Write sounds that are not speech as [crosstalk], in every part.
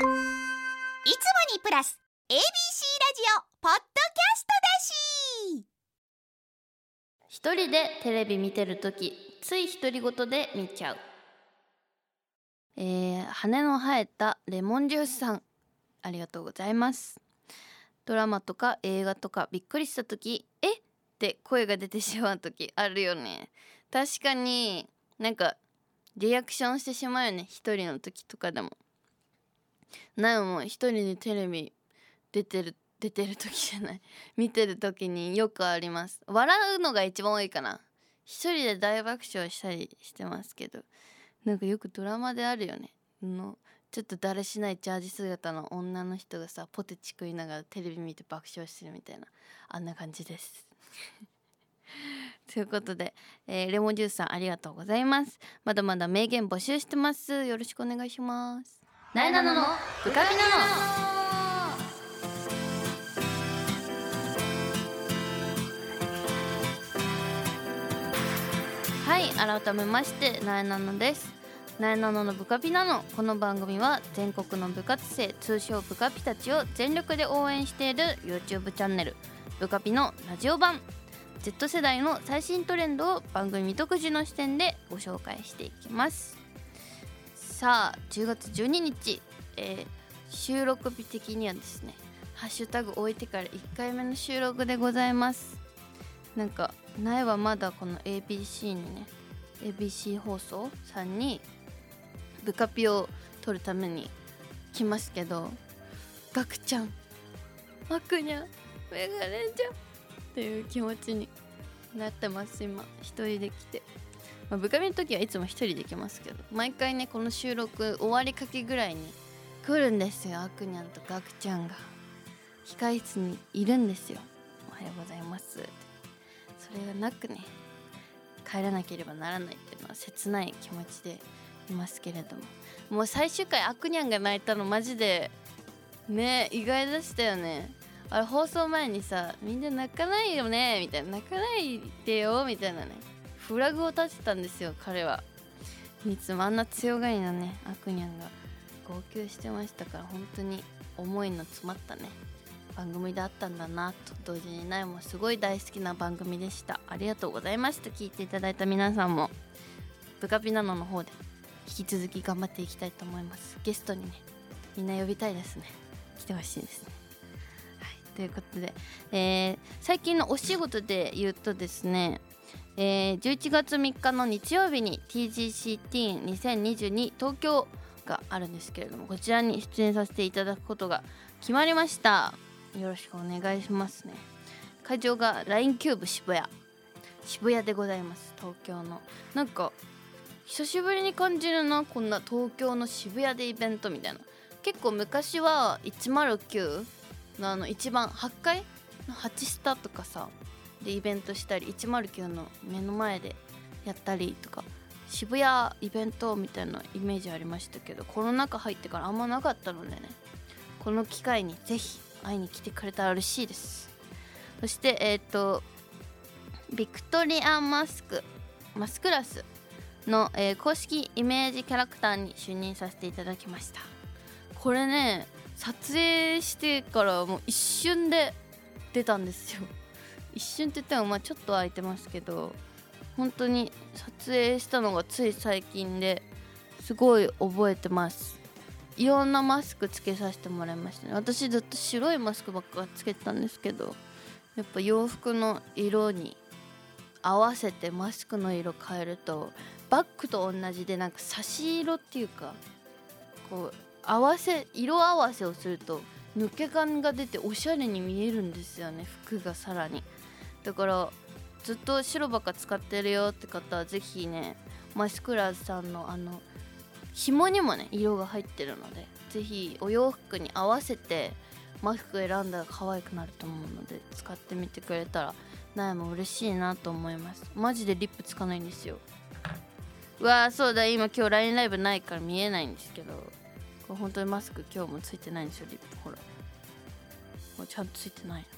いつもにプラス ABC ラジオポッドキャストだし。一人でテレビ見てるときつい独り言で見ちゃう。えー、羽の生えたレモンジュースさん。ありがとうございます。ドラマとか映画とかびっくりした時え？って声が出てしまう時あるよね。確かになんかリアクションしてしまうよね。一人の時とかでも。なおも一人でテレビ出てる出てる時じゃない。[laughs] 見てる時によくあります。笑うのが一番多いかな。一人で大爆笑したりしてますけど。なんかよくドラマであるよね。のちょっとだらしないジャージ姿の女の人がさポテチ食いながらテレビ見て爆笑してるみたいな。あんな感じです。[laughs] ということで、えー、レモンジュースさんありがとうございます。まだまだ名言募集してます。よろしくお願いします。なえなののブカビなのはい改めましてなえなのです。なえなののブカピなのこの番組は全国の部活生通称ブカピたちを全力で応援している YouTube チャンネルブカピのラジオ版。Z 世代の最新トレンドを番組独自の視点でご紹介していきます。さあ10月12日、えー、収録日的にはですねハッシュタグ置いてから1回目の収録でございます。なんか苗はまだこの ABC にね ABC 放送さんにブカピを撮るために来ますけどガクちゃんマクニャメガネちゃんっていう気持ちになってます今。一人で来て、まあ、ブカピの時はいつも一人で来ますけど毎回ねこの収録終わりかけぐらいに来るんですよ。アクニャンとガクちゃんが。控室にいるんですよ。おはようございますそれがなくね帰らなければならないっていうのは切ない気持ちでいますけれども。もう最終回アクニャンが泣いたのマジでね意外でしたよね。あれ放送前にさみんな泣かないよねみたいな。泣かないでよみたいなね。フラグを立てたんですよ彼は。いつもあんな強がりなねアクニャンが。号泣してましたから本当に思いの詰まったね。番組であったんだなと同時にナイもすごい大好きな番組でした。ありがとうございました。聞いていただいた皆さんも。ブカピナノの方で引き続き頑張っていきたいと思います。ゲストにねみんな呼びたいですね。来てほしいですね。はい。ということで、えー、最近のお仕事で言うとですねえー、11月3日の日曜日に TGC ティーン2022東京があるんですけれどもこちらに出演させていただくことが決まりました。よろしくお願いしますね。会場が LINE キューブ渋谷。渋谷でございます。東京の。なんか久しぶりに感じるなこんな東京の渋谷でイベントみたいな。結構昔は109のあの一番8階の8スタとかさでイベントしたり109の目の前でやったりとか渋谷イベントみたいなイメージありましたけどコロナ禍入ってからあんまなかったのでねこの機会にぜひ会いに来てくれたら嬉しいです。そしてえっ、ー、とビクトリアマスクマスクラスの、えー、公式イメージキャラクターに就任させていただきました。これね撮影してからもう一瞬で出たんですよ。一瞬って言ってもまあちょっと空いてますけど本当に撮影したのがつい最近ですごい覚えてます。いろんなマスクつけさせてもらいましたね。私ずっと白いマスクばっかつけてたんですけどやっぱ洋服の色に合わせてマスクの色変えるとバッグと同じでなんか差し色っていうかこう合わせ色合わせをすると抜け感が出ておしゃれに見えるんですよね。服がさらに。だからずっと白ばっか使ってるよって方は是非ねマスクラーズさんのあの紐にもね色が入ってるので是非お洋服に合わせてマスク選んだら可愛くなると思うので使ってみてくれたら苗も嬉しいなと思います。マジでリップつかないんですよ。うわーそうだ今今日 LINE ライブないから見えないんですけどこれ本当にマスク今日もついてないんですよリップ。ほら。もうちゃんとついてない。の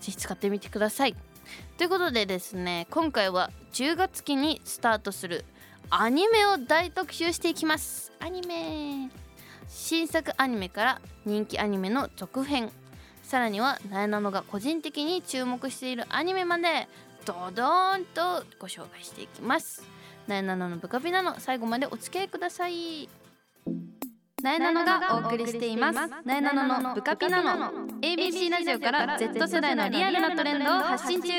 ぜひ使ってみてください。ということでですね今回は10月期にスタートするアニメを大特集していきます。アニメ。新作アニメから人気アニメの続編。さらにはなえなのが個人的に注目しているアニメまでドドーンとご紹介していきます。なえなののブカピナの最後までお付き合いくださいなえなのがお送りしています。なえなののブカピナの。ABC ラジオから Z 世代のリアルなトレンドを発信中。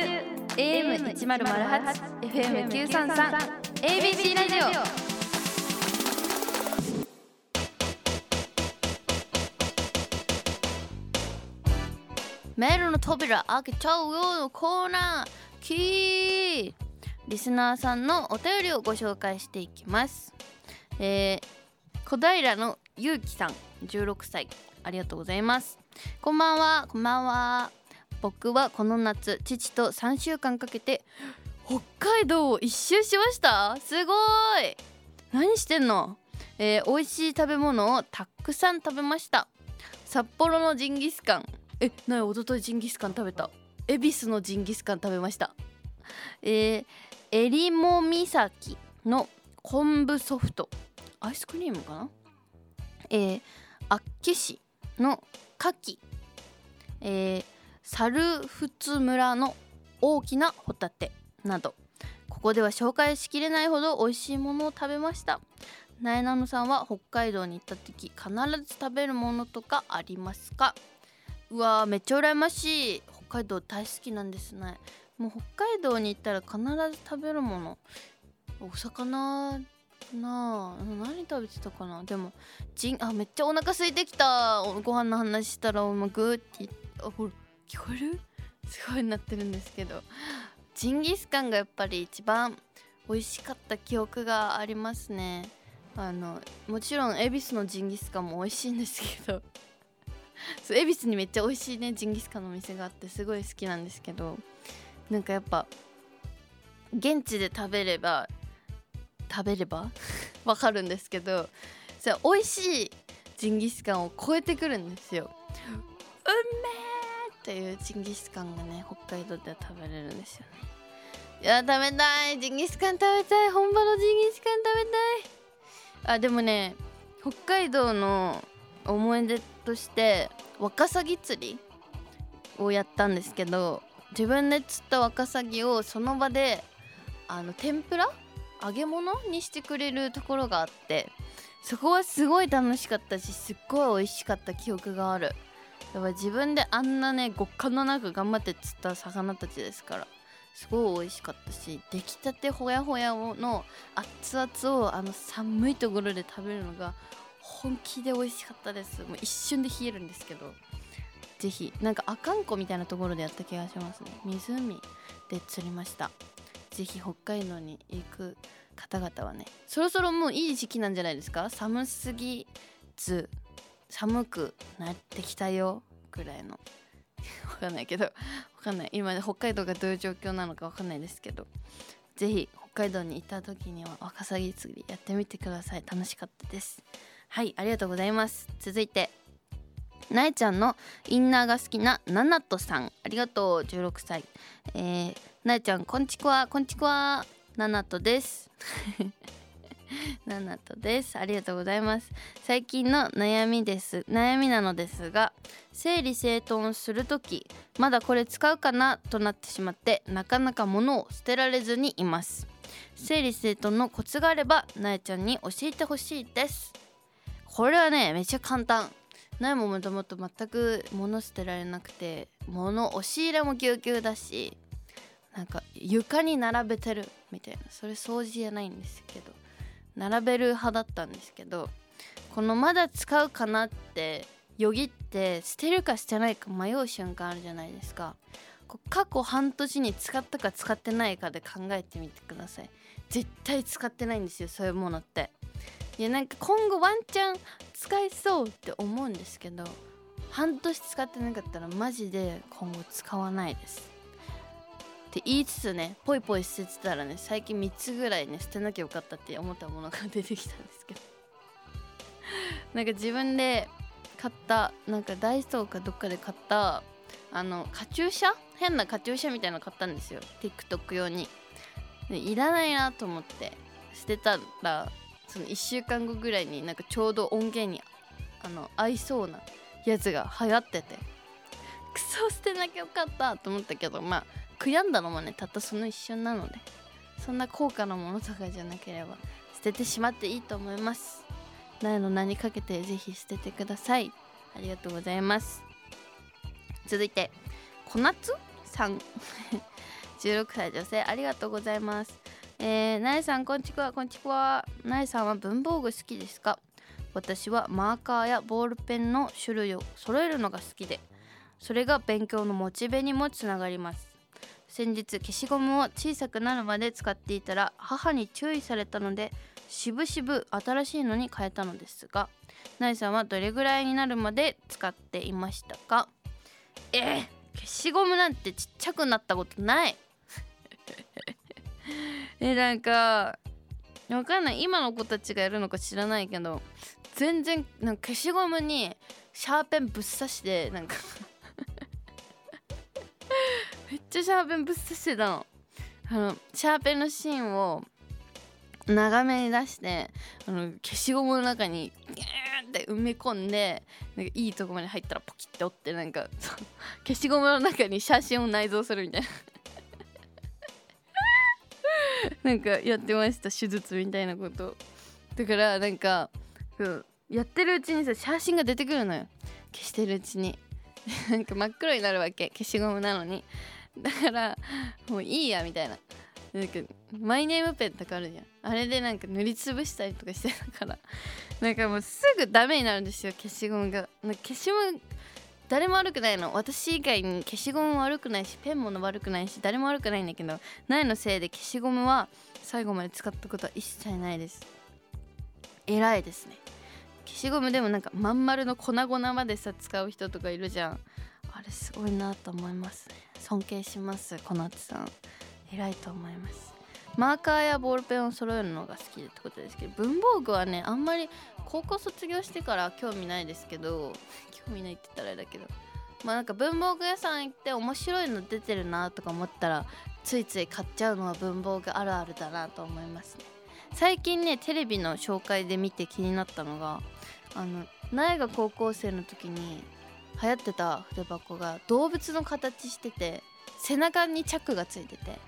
AM1008 FM933 ABC ラジオ。メールの扉開けちゃうよのコーナー。キー。リスナーさんのお便りをご紹介していきます。えー、小平のゆうきさん16歳ありがとうございます。こんばんは。こんばんは。僕はこの夏父と3週間かけて北海道を一周しました。すごい。何してんの？えー、美味しい食べ物をたくさん食べました。札幌のジンギスカン。えなにおとといジンギスカン食べた。恵比寿のジンギスカン食べました。えー、えりも岬の昆布ソフト。アイスクリームかな？えー、厚岸の牡蠣えー、猿払村の大きなホタテなど。ここでは紹介しきれないほど美味しいものを食べました。なえなのさんは北海道に行った時必ず食べるものとかありますか？うわめっちゃ羨ましい。北海道大好きなんですね。もう北海道に行ったら必ず食べるもの。お魚なあ。何食べてたかな？でもジンあめっちゃお腹空いてきた。ご飯の話したらもうグーってあほら聞こえる？[laughs] すごいなってるんですけど。ジンギスカンがやっぱり一番美味しかった記憶がありますね。あのもちろん恵比寿のジンギスカンも美味しいんですけど。[laughs] そう恵比寿にめっちゃ美味しいねジンギスカンのお店があってすごい好きなんですけど。なんかやっぱ現地で食べれば食べれば？[laughs] わかるんですけどそれ美味しいジンギスカンを超えてくるんですよ。うんめーっていうジンギスカンがね北海道では食べれるんですよね。いや食べたい。ジンギスカン食べたい。本場のジンギスカン食べたい。あでもね北海道の思い出としてワカサギ釣りをやったんですけど自分で釣ったワカサギをその場であの天ぷら揚げ物にしてくれるところがあってそこはすごい楽しかったしすっごい美味しかった記憶がある。やっぱ自分であんなね極寒の中頑張って釣った魚たちですからすごい美味しかったし出来たてほやほやの熱々をあの寒いところで食べるのが本気で美味しかったです。もう一瞬で冷えるんですけどぜひなんか阿寒湖みたいなところでやった気がしますね。湖で釣りました。ぜひ北海道に行く方々はねそろそろもういい時期なんじゃないですか？寒すぎず寒くなってきたよぐらいの。[laughs] わかんないけどわかんない。今北海道がどういう状況なのかわかんないですけど。ぜひ北海道に行った時にはワカサギ釣りやってみてください。楽しかったです。はいありがとうございます。続いてなえちゃんのインナーが好きなナナトさん。ありがとう。16歳。えー、なえちゃんこんちくわこんちくわ。ナナトです。ナナトです。ありがとうございます。最近の悩みです。悩みなのですが整理整頓する時まだこれ使うかな？となってしまってなかなか物を捨てられずにいます。整理整頓のコツがあればなえちゃんに教えてほしいです。これはねめっちゃ簡単。ないももともと全く物捨てられなくて物押し入れもぎゅうぎゅうだしなんか床に並べてるみたいな。それ掃除じゃないんですけど。並べる派だったんですけどこのまだ使うかなってよぎって捨てるか捨てないか迷う瞬間あるじゃないですか。過去半年に使ったか使ってないかで考えてみてください。絶対使ってないんですよそういうものって。いやなんか今後ワンチャン使えそうって思うんですけど半年使ってなかったらマジで今後使わないです。って言いつつねポイポイ捨ててたらね最近3つぐらいね捨てなきゃよかったって思ったものが出てきたんですけど。[laughs] なんか自分で買ったなんかダイソーかどっかで買ったあのカチューシャ？変なカチューシャみたいなの買ったんですよ。TikTok 用に。でいらないなと思って捨てたらその1週間後ぐらいになんかちょうど音源にあの合いそうなやつが流行ってて。[laughs] クソ捨てなきゃよかったと思ったけどまあ悔やんだのもねたったその一瞬なのでそんな高価なものとかじゃなければ捨ててしまっていいと思います。苗の名にかけてぜひ捨ててください。ありがとうございます。続いて小夏さん。[laughs] 16歳女性ありがとうございます。えー、なえさんこんちくわこんちくわ。なえさんは文房具好きですか？私はマーカーやボールペンの種類を揃えるのが好きでそれが勉強のモチベにもつながります。先日消しゴムを小さくなるまで使っていたら母に注意されたのでしぶしぶ新しいのに変えたのですがなえさんはどれぐらいになるまで使っていましたか？えー、消しゴムなんてちっちゃくなったことない。[laughs] えなんかわかんない。今の子たちがやるのか知らないけど全然なんか消しゴムにシャーペンぶっ刺してなんかめっちゃシャーペンぶっ刺してたの。あのシャーペンの芯を長めに出してあの消しゴムの中にギューって埋め込んでなんかいいとこまで入ったらポキッて折ってなんか [laughs] 消しゴムの中に写真を内蔵するみたいな。[laughs] なんかやってました手術みたいなこと。だからなんかやってるうちにさ写真が出てくるのよ。消してるうちに。[laughs] なんか真っ黒になるわけ消しゴムなのに。だからもういいやみたいな。なんかマイネームペンとかあるじゃん。あれでなんか塗りつぶしたりとかしてたから。なんかもうすぐダメになるんですよ消しゴムが。消しゴム誰も悪くないの。私以外に消しゴム悪くないしペンも悪くないし誰も悪くないんだけどないのせいで消しゴムは最後まで使ったことは一切ないです。偉いですね。消しゴムでもなんかまん丸の粉々までさ使う人とかいるじゃん。あれすごいなと思いますね。尊敬します小夏さん。偉いと思います。マーカーやボールペンを揃えるのが好きってことですけど文房具はねあんまり高校卒業してから興味ないですけど興味ないって言ったらあれだけど。まあなんか文房具屋さん行って面白いの出てるなとか思ったらついつい買っちゃうのは文房具あるあるだなと思いますね。最近ねテレビの紹介で見て気になったのがあの苗が高校生の時に流行ってた筆箱が動物の形してて背中にチャックがついてて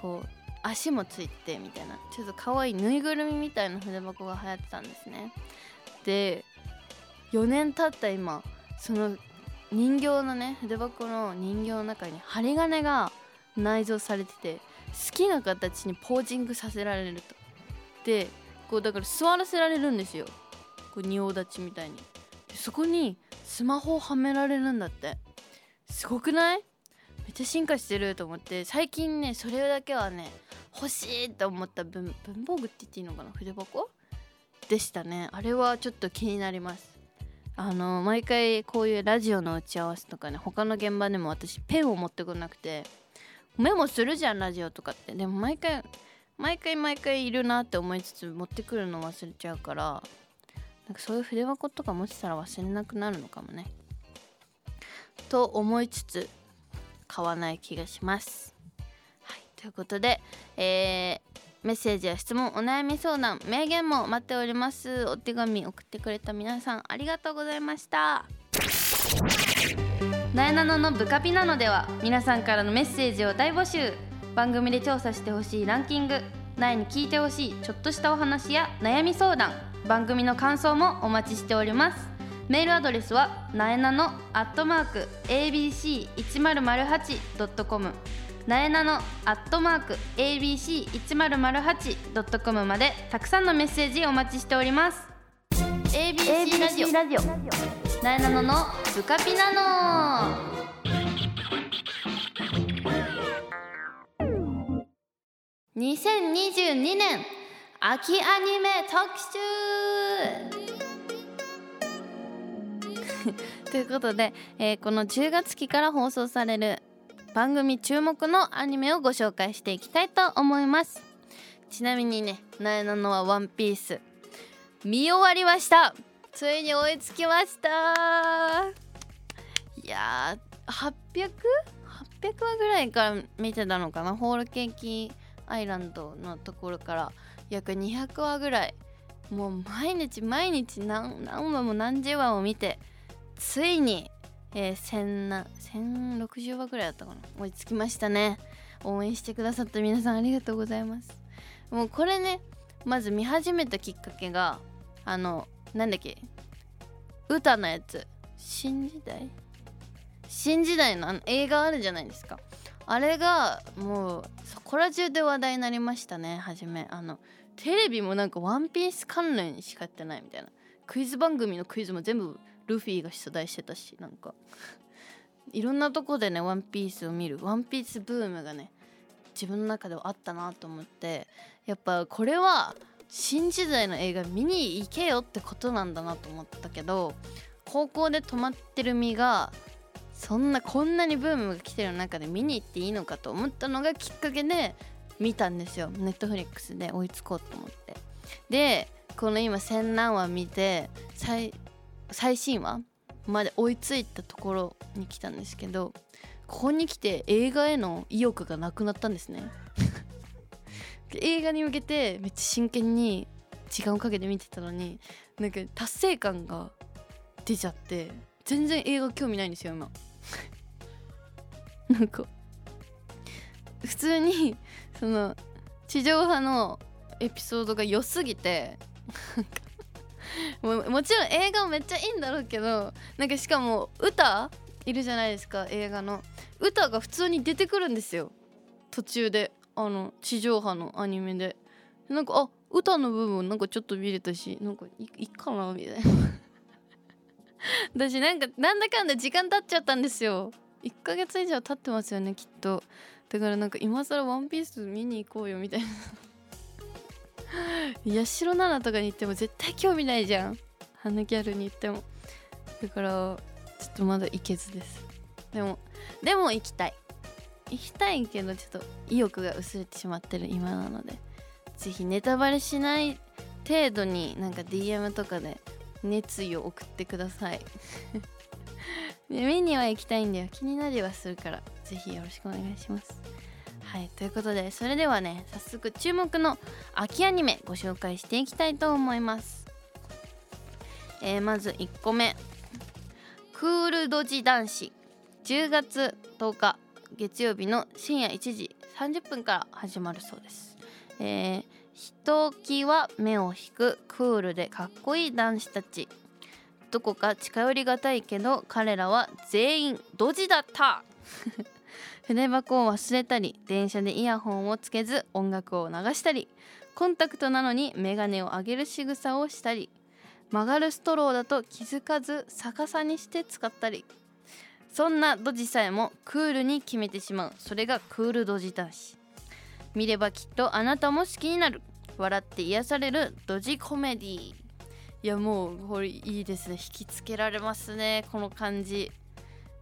こう足もついてみたいなちょっと可愛いぬいぐるみみたいな筆箱が流行ってたんですね。で4年経った今その人形のね筆箱の人形の中に針金が内蔵されてて好きな形にポージングさせられると。でこうだから座らせられるんですよ。こう仁王立ちみたいに。そこにスマホをはめられるんだって。すごくない？めっちゃ進化してると思って。最近ねそれだけはね欲しいと思った文文房具って言っていいのかな？筆箱？でしたね。あれはちょっと気になります。あの毎回こういうラジオの打ち合わせとかね他の現場でも私ペンを持ってこなくてメモするじゃんラジオとかって。でも毎回毎回毎回いるなって思いつつ持ってくるの忘れちゃうからなんかそういう筆箱とか持ってたら忘れなくなるのかもね。と思いつつ買わない気がします。はいということで、えー、メッセージや質問お悩み相談名言も待っております。お手紙送ってくれた皆さんありがとうございました。なえなののブカピなのでは皆さんからのメッセージを大募集。番組で調査してほしいランキングなえに聞いてほしいちょっとしたお話や悩み相談。番組の感想もお待ちしております。メールアドレスはなえなのアットマーク ABC1008.com なえなのアットマーク ABC1008.com までたくさんのメッセージお待ちしております。ABC ラジオラジオ。なえなののブカピナノ。2022年秋アニメ特集。[laughs] ということで、えー、この10月期から放送される番組注目のアニメをご紹介していきたいと思います。ちなみにねなえなのはワンピース。見終わりました。ついに追いつきました。いやー 800?800 話ぐらいから見てたのかな？ホールケーキアイランドのところから。約200話ぐらい。もう毎日毎日何話も何十話を見てついに、えー、1000な1060話ぐらいだったかな。追いつきましたね。応援してくださった皆さんありがとうございます。もうこれねまず見始めたきっかけがあのなんだっけ歌のやつ。新時代？新時代のあの映画あるじゃないですか。あれがもうそこら中で話題になりましたね初め。あのテレビもなんかワンピース関連しかやってないみたいな。クイズ番組のクイズも全部ルフィが出題してたしなんか。[laughs] いろんなとこでねワンピースを見る。ワンピースブームがね自分の中ではあったなと思って。やっぱこれは新時代の映画見に行けよってことなんだなと思ったけど高校で止まってる身がそんなこんなにブームが来てる中で見に行っていいのかと思ったのがきっかけで見たんですよ。ネットフリックスで追いつこうと思って。でこの今千何話見て最最新話まで追いついたところに来たんですけどここに来て映画への意欲がなくなったんですね。[laughs] 映画に向けてめっちゃ真剣に時間をかけて見てたのになんか達成感が出ちゃって全然映画興味ないんですよ今。[laughs] なんか普通にその地上波のエピソードが良すぎてももちろん映画めっちゃいいんだろうけどなんかしかも歌いるじゃないですか映画の。歌が普通に出てくるんですよ。途中であの地上波のアニメで。なんかあ歌の部分なんかちょっと見れたしなんかいいっかなみたいな。私なんかなんだかんだ時間経っちゃったんですよ。1ヶ月以上経ってますよねきっと。だからなんか今更ワンピース見に行こうよみたいな。[laughs] 八代奈々とかに行っても絶対興味ないじゃん。花ギャルに行っても。だからちょっとまだ行けずです。でもでも行きたい。行きたいけどちょっと意欲が薄れてしまってる今なので。是非ネタバレしない程度になんか DM とかで熱意を送ってください。[laughs] 見には行きたいんだよ。気になりはするから。是非よろしくお願いします。はいということでそれではね早速注目の秋アニメご紹介していきたいと思います。えー、まず1個目。クールドジ男子。10月10日月曜日の深夜1時30分から始まるそうです、えー、ひときわ目を引くクールでかっこいい男子たち。どこか近寄りがたいけど彼らは全員ドジだった。[laughs] 筆箱を忘れたり電車でイヤホンをつけず音楽を流したり。コンタクトなのに眼鏡を上げる仕草をしたり。曲がるストローだと気づかず逆さにして使ったり。そんなドジさえもクールに決めてしまう。それがクールドジ男子見ればきっとあなたも好きになる。笑って癒されるドジコメディいやもうこれいいですね。引きつけられますね。この感じ。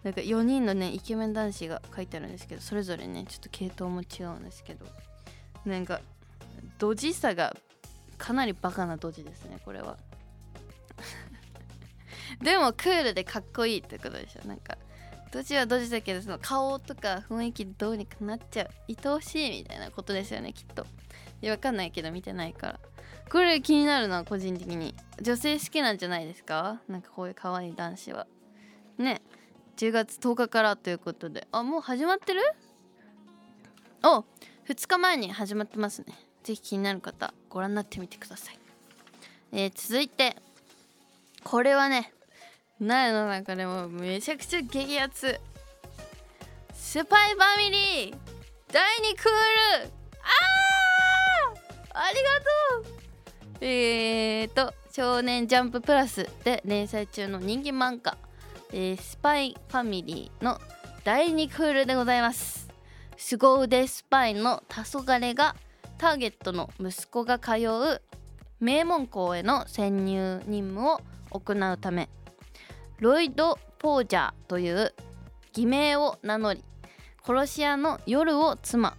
なんか4人のねイケメン男子が書いてあるんですけどそれぞれねちょっと系統も違うんですけど。なんかドジさがかなりバカなドジですねこれは。[laughs] でもクールでかっこいいってことでしょ。なんかドジはドジだけどその顔とか雰囲気どうにかなっちゃう。愛おしいみたいなことですよねきっと。いやわかんないけど見てないから。これ気になるな個人的に。女性好きなんじゃないですか？なんかこういう可愛い男子は。ね。10月10日からということで。あもう始まってる？お2日前に始まってますね。是非気になる方ご覧になってみてください、えー、続いて。これはね苗の中でもめちゃくちゃ激アツ。スパイファミリー第2クール。あー！ありがとう！えーと「少年ジャンププラス」で連載中の人気漫画、えー、スパイファミリーの第2クールでございます。凄腕スパイの黄昏がターゲットの息子が通う名門校への潜入任務を行うためロイド・ポージャーという偽名を名乗り殺し屋の夜を妻、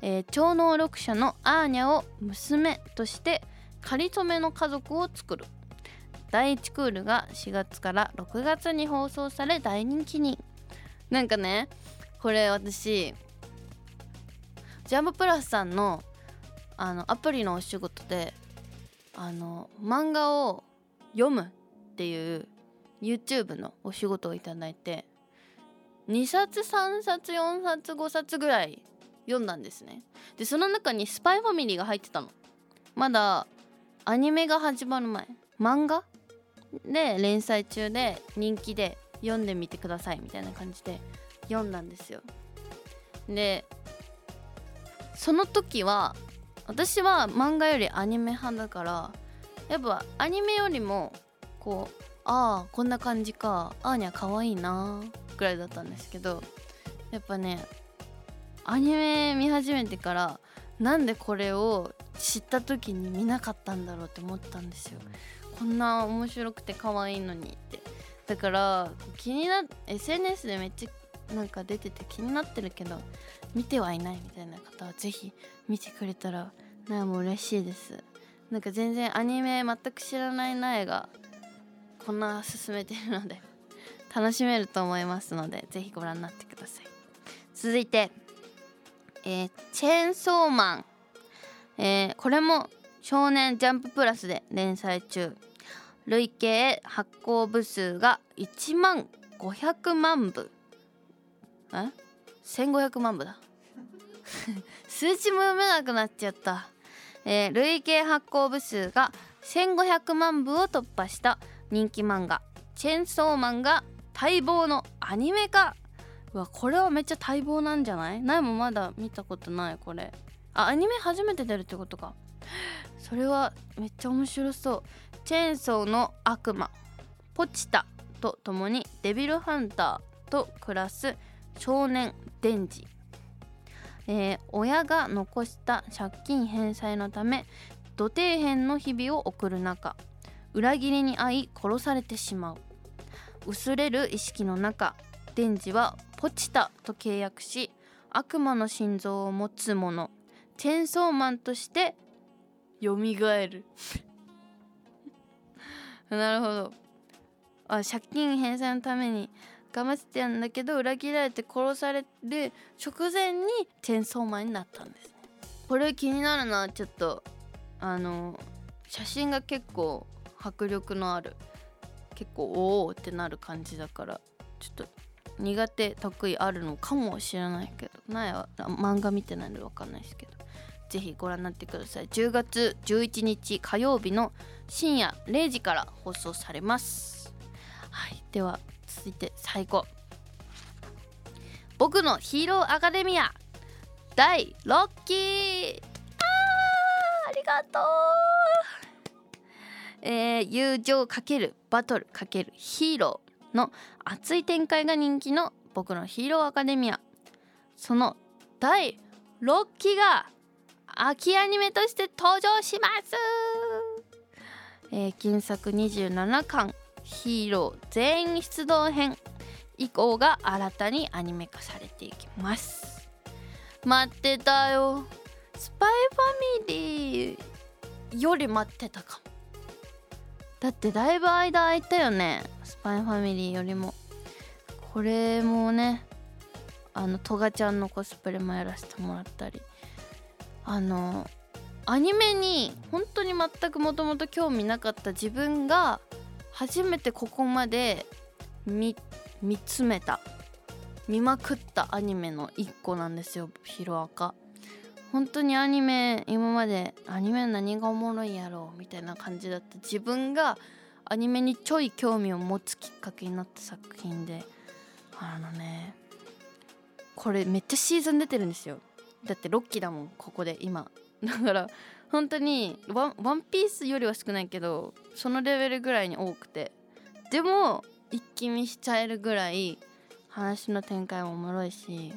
えー、超能力者のアーニャを娘として仮初めの家族を作る。第1クールが4月から6月に放送され大人気に。なんかねこれ私ジャンププラスさんのあのアプリのお仕事であの漫画を読むっていう YouTube のお仕事をいただいて2冊3冊4冊5冊ぐらい読んだんですね。でその中に「スパイファミリー」が入ってたの。まだアニメが始まる前。漫画？で連載中で人気で読んでみてくださいみたいな感じで読んだんですよ。でその時は私は漫画よりアニメ派だからやっぱアニメよりもこうああこんな感じかあーにゃかわいいなぐらいだったんですけどやっぱねアニメ見始めてからなんでこれを知った時に見なかったんだろうって思ったんですよ。こんな面白くて可愛いのにって。だから気にな SNS でめっちゃなんか出てて気になってるけど見てはいないみたいな方は是非見てくれたらなあもう嬉しいです。なんか全然アニメ全く知らない苗がこんな進めてるので楽しめると思いますので是非ご覧になってください。続いて、えーチェーンソーマン、えーこれも少年ジャンププラスで連載中。累計発行部数が1万500万部。え？1500万部だ。[laughs] 数値も読めなくなっちゃった、えー累計発行部数が1500万部を突破した人気漫画「チェンソーマン」が待望のアニメ化。うわこれはめっちゃ待望なんじゃない？ないもまだ見たことないこれ。あアニメ初めて出るってことか。[gasps] それはめっちゃ面白そう。チェーンソーの悪魔。ポチタと共にデビルハンターと暮らす少年デンジ、えー親が残した借金返済のため土底辺の日々を送る中。裏切りに遭い殺されてしまう。薄れる意識の中デンジはポチタと契約し悪魔の心臓を持つ者チェンソーマンとして蘇る。[laughs] なるほど。あ借金返済のために頑張ってたんだけど裏切られて殺される直前にチェンソーマンになったんです。ねこれ気になるな。ちょっとあの写真が結構迫力のある。結構おおってなる感じだからちょっと苦手得意あるのかもしれないけど。苗は漫画見てないので分かんないですけど。ぜひご覧になってください。10月11日火曜日の深夜0時から放送されます。はいでは続いて最後。僕のヒーローアカデミア。第6期。あありがとう。えー友情×バトル×ヒーロー。の熱い展開が人気の僕のヒーローアカデミア。その第6期が秋アニメとして登場します、えー金作27巻ヒーロー全員出動編以降が新たにアニメ化されていきます。待ってたよ。スパイファミリーより待ってたかも。だってだいぶ間空いたよね。パイファミリーよりも。これもねあのトガちゃんのコスプレもやらせてもらったり。あのアニメに本当に全くもともと興味なかった自分が初めてここまで見見つめた。見まくったアニメの一個なんですよヒロアカ。本当にアニメ今までアニメ何がおもろいやろうみたいな感じだった自分がアニメにちょい興味を持つきっかけになった作品であのねこれめっちゃシーズン出てるんですよ。だって6期だもんここで今。だから本当にワンワンピースよりは少ないけどそのレベルぐらいに多くて。でも一気見しちゃえるぐらい話の展開もおもろいし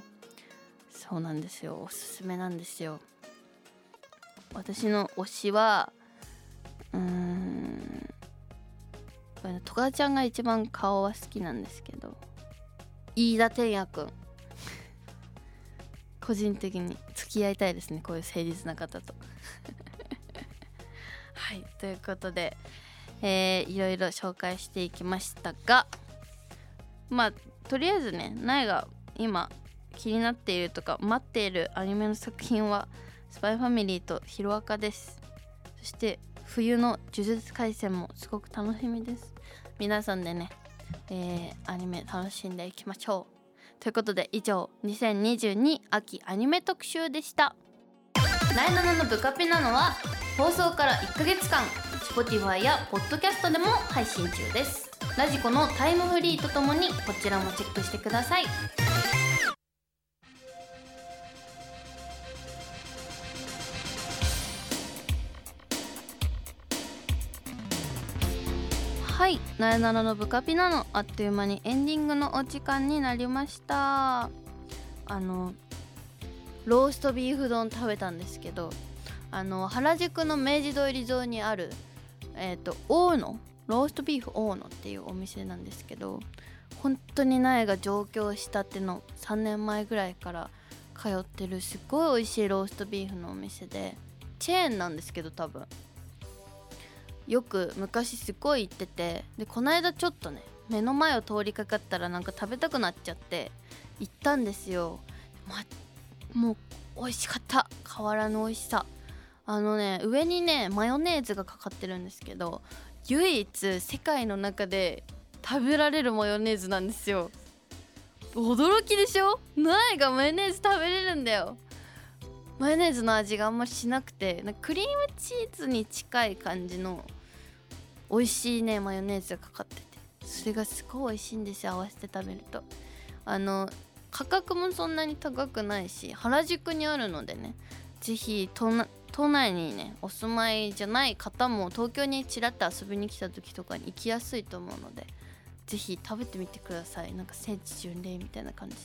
そうなんですよ。おすすめなんですよ。私の推しはうーんトカちゃんが一番顔は好きなんですけど飯田天也くん個人的に付き合いたいですねこういう誠実な方と。[laughs] はいということで、えーいろいろ紹介していきましたがまあとりあえずね苗が今気になっているとか待っているアニメの作品は「スパイファミリーとヒロアカです。そして冬の呪術廻戦もすごく楽しみです。皆さんでね、えーアニメ楽しんでいきましょう。ということで以上2022秋アニメ特集でした。ナイナナのブカピなのは放送から1ヶ月間 Spotify や Podcast でも配信中です。ラジコのタイムフリーとともにこちらもチェックしてください。なえならのブカピ」なのあっという間にエンディングのお時間になりました。あのローストビーフ丼食べたんですけどあの原宿の明治通り沿いにあるえっ、と大野ローストビーフ大野っていうお店なんですけど本当に苗が上京したての3年前ぐらいから通ってるすっごい美味しいローストビーフのお店でチェーンなんですけど多分。よく昔すっごい行っててでこの間ちょっとね目の前を通りかかったらなんか食べたくなっちゃって行ったんですよ、ま、もう美味しかった。変わらぬ美味しさ。あのね上にねマヨネーズがかかってるんですけど唯一世界の中で食べられるマヨネーズなんですよ。驚きでしょ？苗がマヨネーズ食べれるんだよ。マヨネーズの味があんましなくてなクリームチーズに近い感じの美味しいねマヨネーズがかかってて。それがすごい美味しいんですよ合わせて食べると。あの価格もそんなに高くないし原宿にあるのでねぜひ都内にねお住まいじゃない方も東京にちらっと遊びに来た時とかに行きやすいと思うのでぜひ食べてみてください。なんか聖地巡礼みたいな感じで。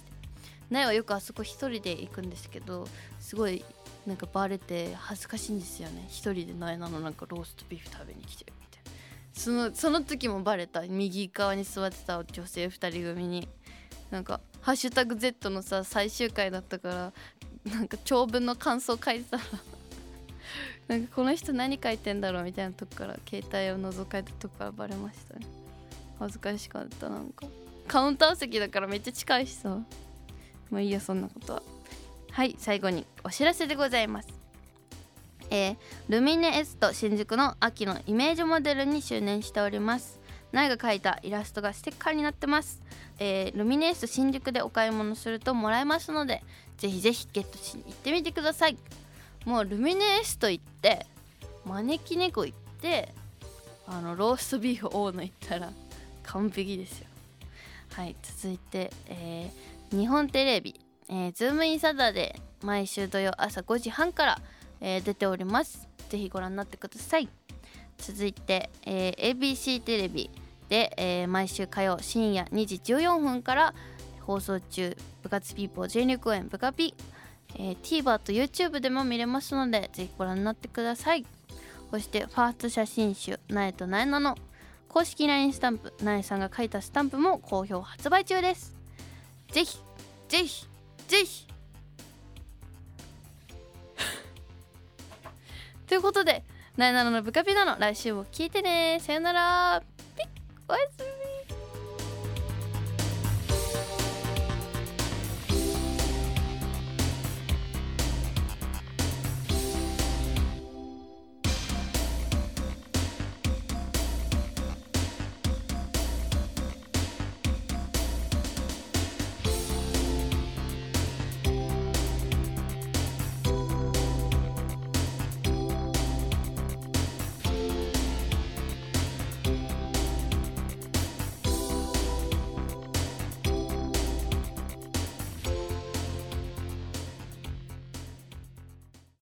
苗はよくあそこ一人で行くんですけどすごいなんかバレて恥ずかしいんですよね。一人で苗なのなんかローストビーフ食べに来て。るそのその時もバレた。右側に座ってた女性2人組に。なんか「ハッシュタグ #Z」のさ最終回だったからなんか長文の感想書いてたら。[laughs] なんかこの人何書いてんだろうみたいなとこから携帯を覗かれたとこからバレましたね。恥ずかしかったなんか。カウンター席だからめっちゃ近いしさ。まあいいやそんなことは。はい最後にお知らせでございます。えールミネエスト新宿の秋のイメージモデルに就任しております。苗が描いたイラストがステッカーになってます、えールミネエスト新宿でお買い物するともらえますのでぜひぜひゲットしに行ってみてください。もうルミネエスト行って招き猫行ってあのローストビーフ大野行ったら完璧ですよ。はい続いて、えー日本テレビ、えー、ズームインサタで毎週土曜朝5時半から、えー出ております。ぜひご覧になってください。続いて、えー ABC テレビで、えー毎週火曜深夜2時14分から放送中部活ピーポー全力応援部カピ、えー TVer と YouTube でも見れますのでぜひご覧になってください。そしてファースト写真集「なえとなえなの」公式 LINE スタンプなえさんが書いたスタンプも好評発売中です。ぜひぜひぜひということで「なえなののブカピナの来週も聞いてね。さよなら。ピッ。おやすみ。